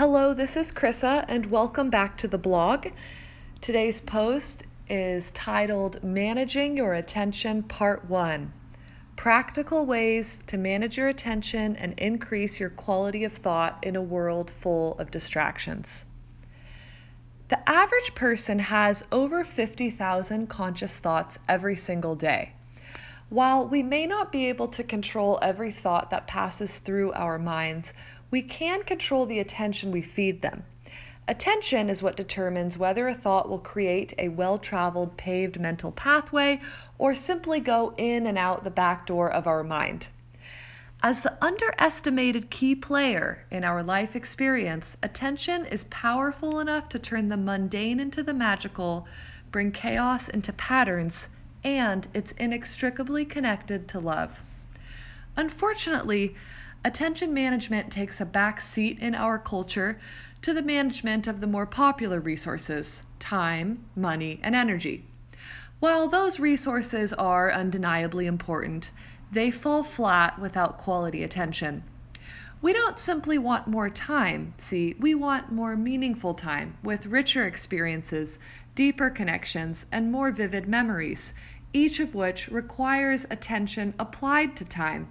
Hello, this is Krissa, and welcome back to the blog. Today's post is titled Managing Your Attention Part 1 Practical Ways to Manage Your Attention and Increase Your Quality of Thought in a World Full of Distractions. The average person has over 50,000 conscious thoughts every single day. While we may not be able to control every thought that passes through our minds, we can control the attention we feed them. Attention is what determines whether a thought will create a well traveled, paved mental pathway or simply go in and out the back door of our mind. As the underestimated key player in our life experience, attention is powerful enough to turn the mundane into the magical, bring chaos into patterns, and it's inextricably connected to love. Unfortunately, attention management takes a back seat in our culture to the management of the more popular resources time, money, and energy. While those resources are undeniably important, they fall flat without quality attention. We don't simply want more time, see, we want more meaningful time with richer experiences, deeper connections, and more vivid memories, each of which requires attention applied to time.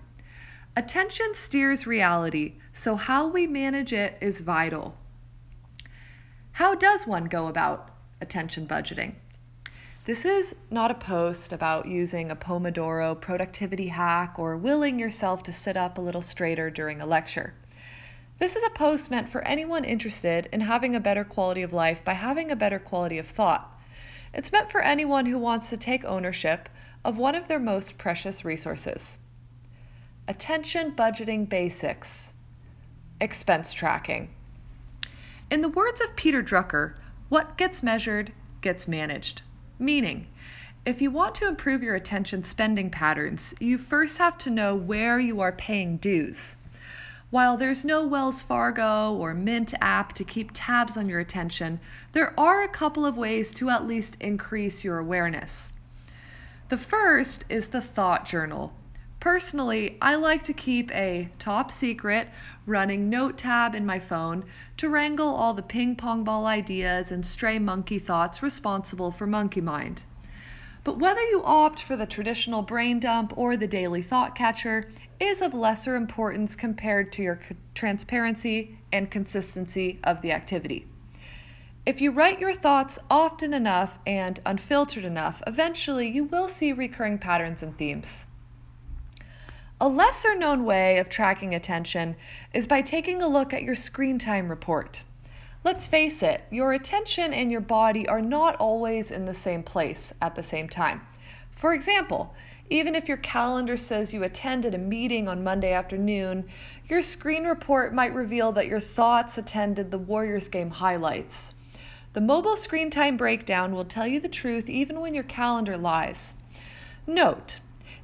Attention steers reality, so how we manage it is vital. How does one go about attention budgeting? This is not a post about using a Pomodoro productivity hack or willing yourself to sit up a little straighter during a lecture. This is a post meant for anyone interested in having a better quality of life by having a better quality of thought. It's meant for anyone who wants to take ownership of one of their most precious resources. Attention budgeting basics. Expense tracking. In the words of Peter Drucker, what gets measured gets managed. Meaning, if you want to improve your attention spending patterns, you first have to know where you are paying dues. While there's no Wells Fargo or Mint app to keep tabs on your attention, there are a couple of ways to at least increase your awareness. The first is the thought journal, Personally, I like to keep a top secret running note tab in my phone to wrangle all the ping pong ball ideas and stray monkey thoughts responsible for monkey mind. But whether you opt for the traditional brain dump or the daily thought catcher is of lesser importance compared to your transparency and consistency of the activity. If you write your thoughts often enough and unfiltered enough, eventually you will see recurring patterns and themes. A lesser known way of tracking attention is by taking a look at your screen time report. Let's face it, your attention and your body are not always in the same place at the same time. For example, even if your calendar says you attended a meeting on Monday afternoon, your screen report might reveal that your thoughts attended the Warriors game highlights. The mobile screen time breakdown will tell you the truth even when your calendar lies. Note,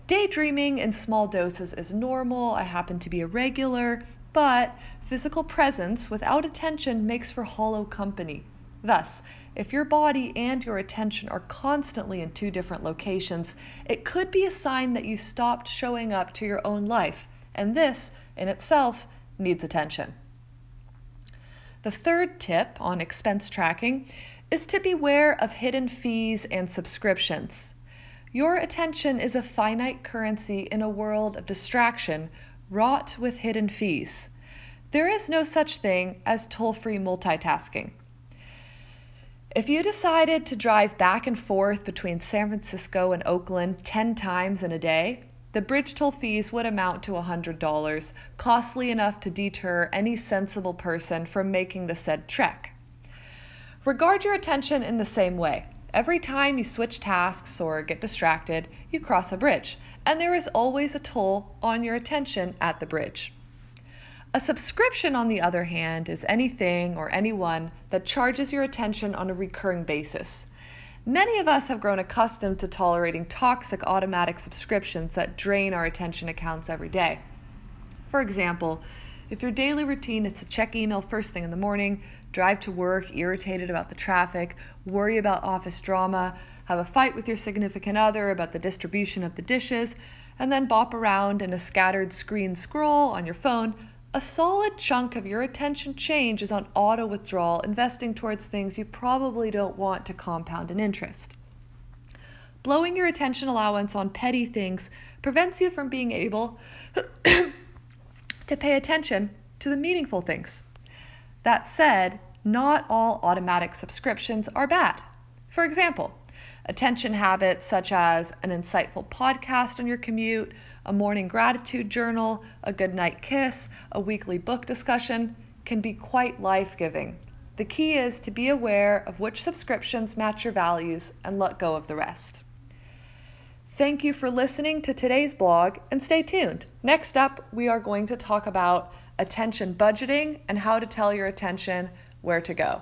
Daydreaming in small doses is normal. I happen to be a regular, but physical presence without attention makes for hollow company. Thus, if your body and your attention are constantly in two different locations, it could be a sign that you stopped showing up to your own life, and this, in itself, needs attention. The third tip on expense tracking is to beware of hidden fees and subscriptions. Your attention is a finite currency in a world of distraction wrought with hidden fees. There is no such thing as toll free multitasking. If you decided to drive back and forth between San Francisco and Oakland 10 times in a day, the bridge toll fees would amount to $100, costly enough to deter any sensible person from making the said trek. Regard your attention in the same way. Every time you switch tasks or get distracted, you cross a bridge, and there is always a toll on your attention at the bridge. A subscription, on the other hand, is anything or anyone that charges your attention on a recurring basis. Many of us have grown accustomed to tolerating toxic automatic subscriptions that drain our attention accounts every day. For example, if your daily routine is to check email first thing in the morning, drive to work irritated about the traffic, worry about office drama, have a fight with your significant other about the distribution of the dishes, and then bop around in a scattered screen scroll on your phone, a solid chunk of your attention change is on auto withdrawal, investing towards things you probably don't want to compound in interest. Blowing your attention allowance on petty things prevents you from being able to pay attention to the meaningful things. That said, not all automatic subscriptions are bad. For example, attention habits such as an insightful podcast on your commute, a morning gratitude journal, a goodnight kiss, a weekly book discussion can be quite life giving. The key is to be aware of which subscriptions match your values and let go of the rest. Thank you for listening to today's blog and stay tuned. Next up, we are going to talk about attention budgeting and how to tell your attention where to go.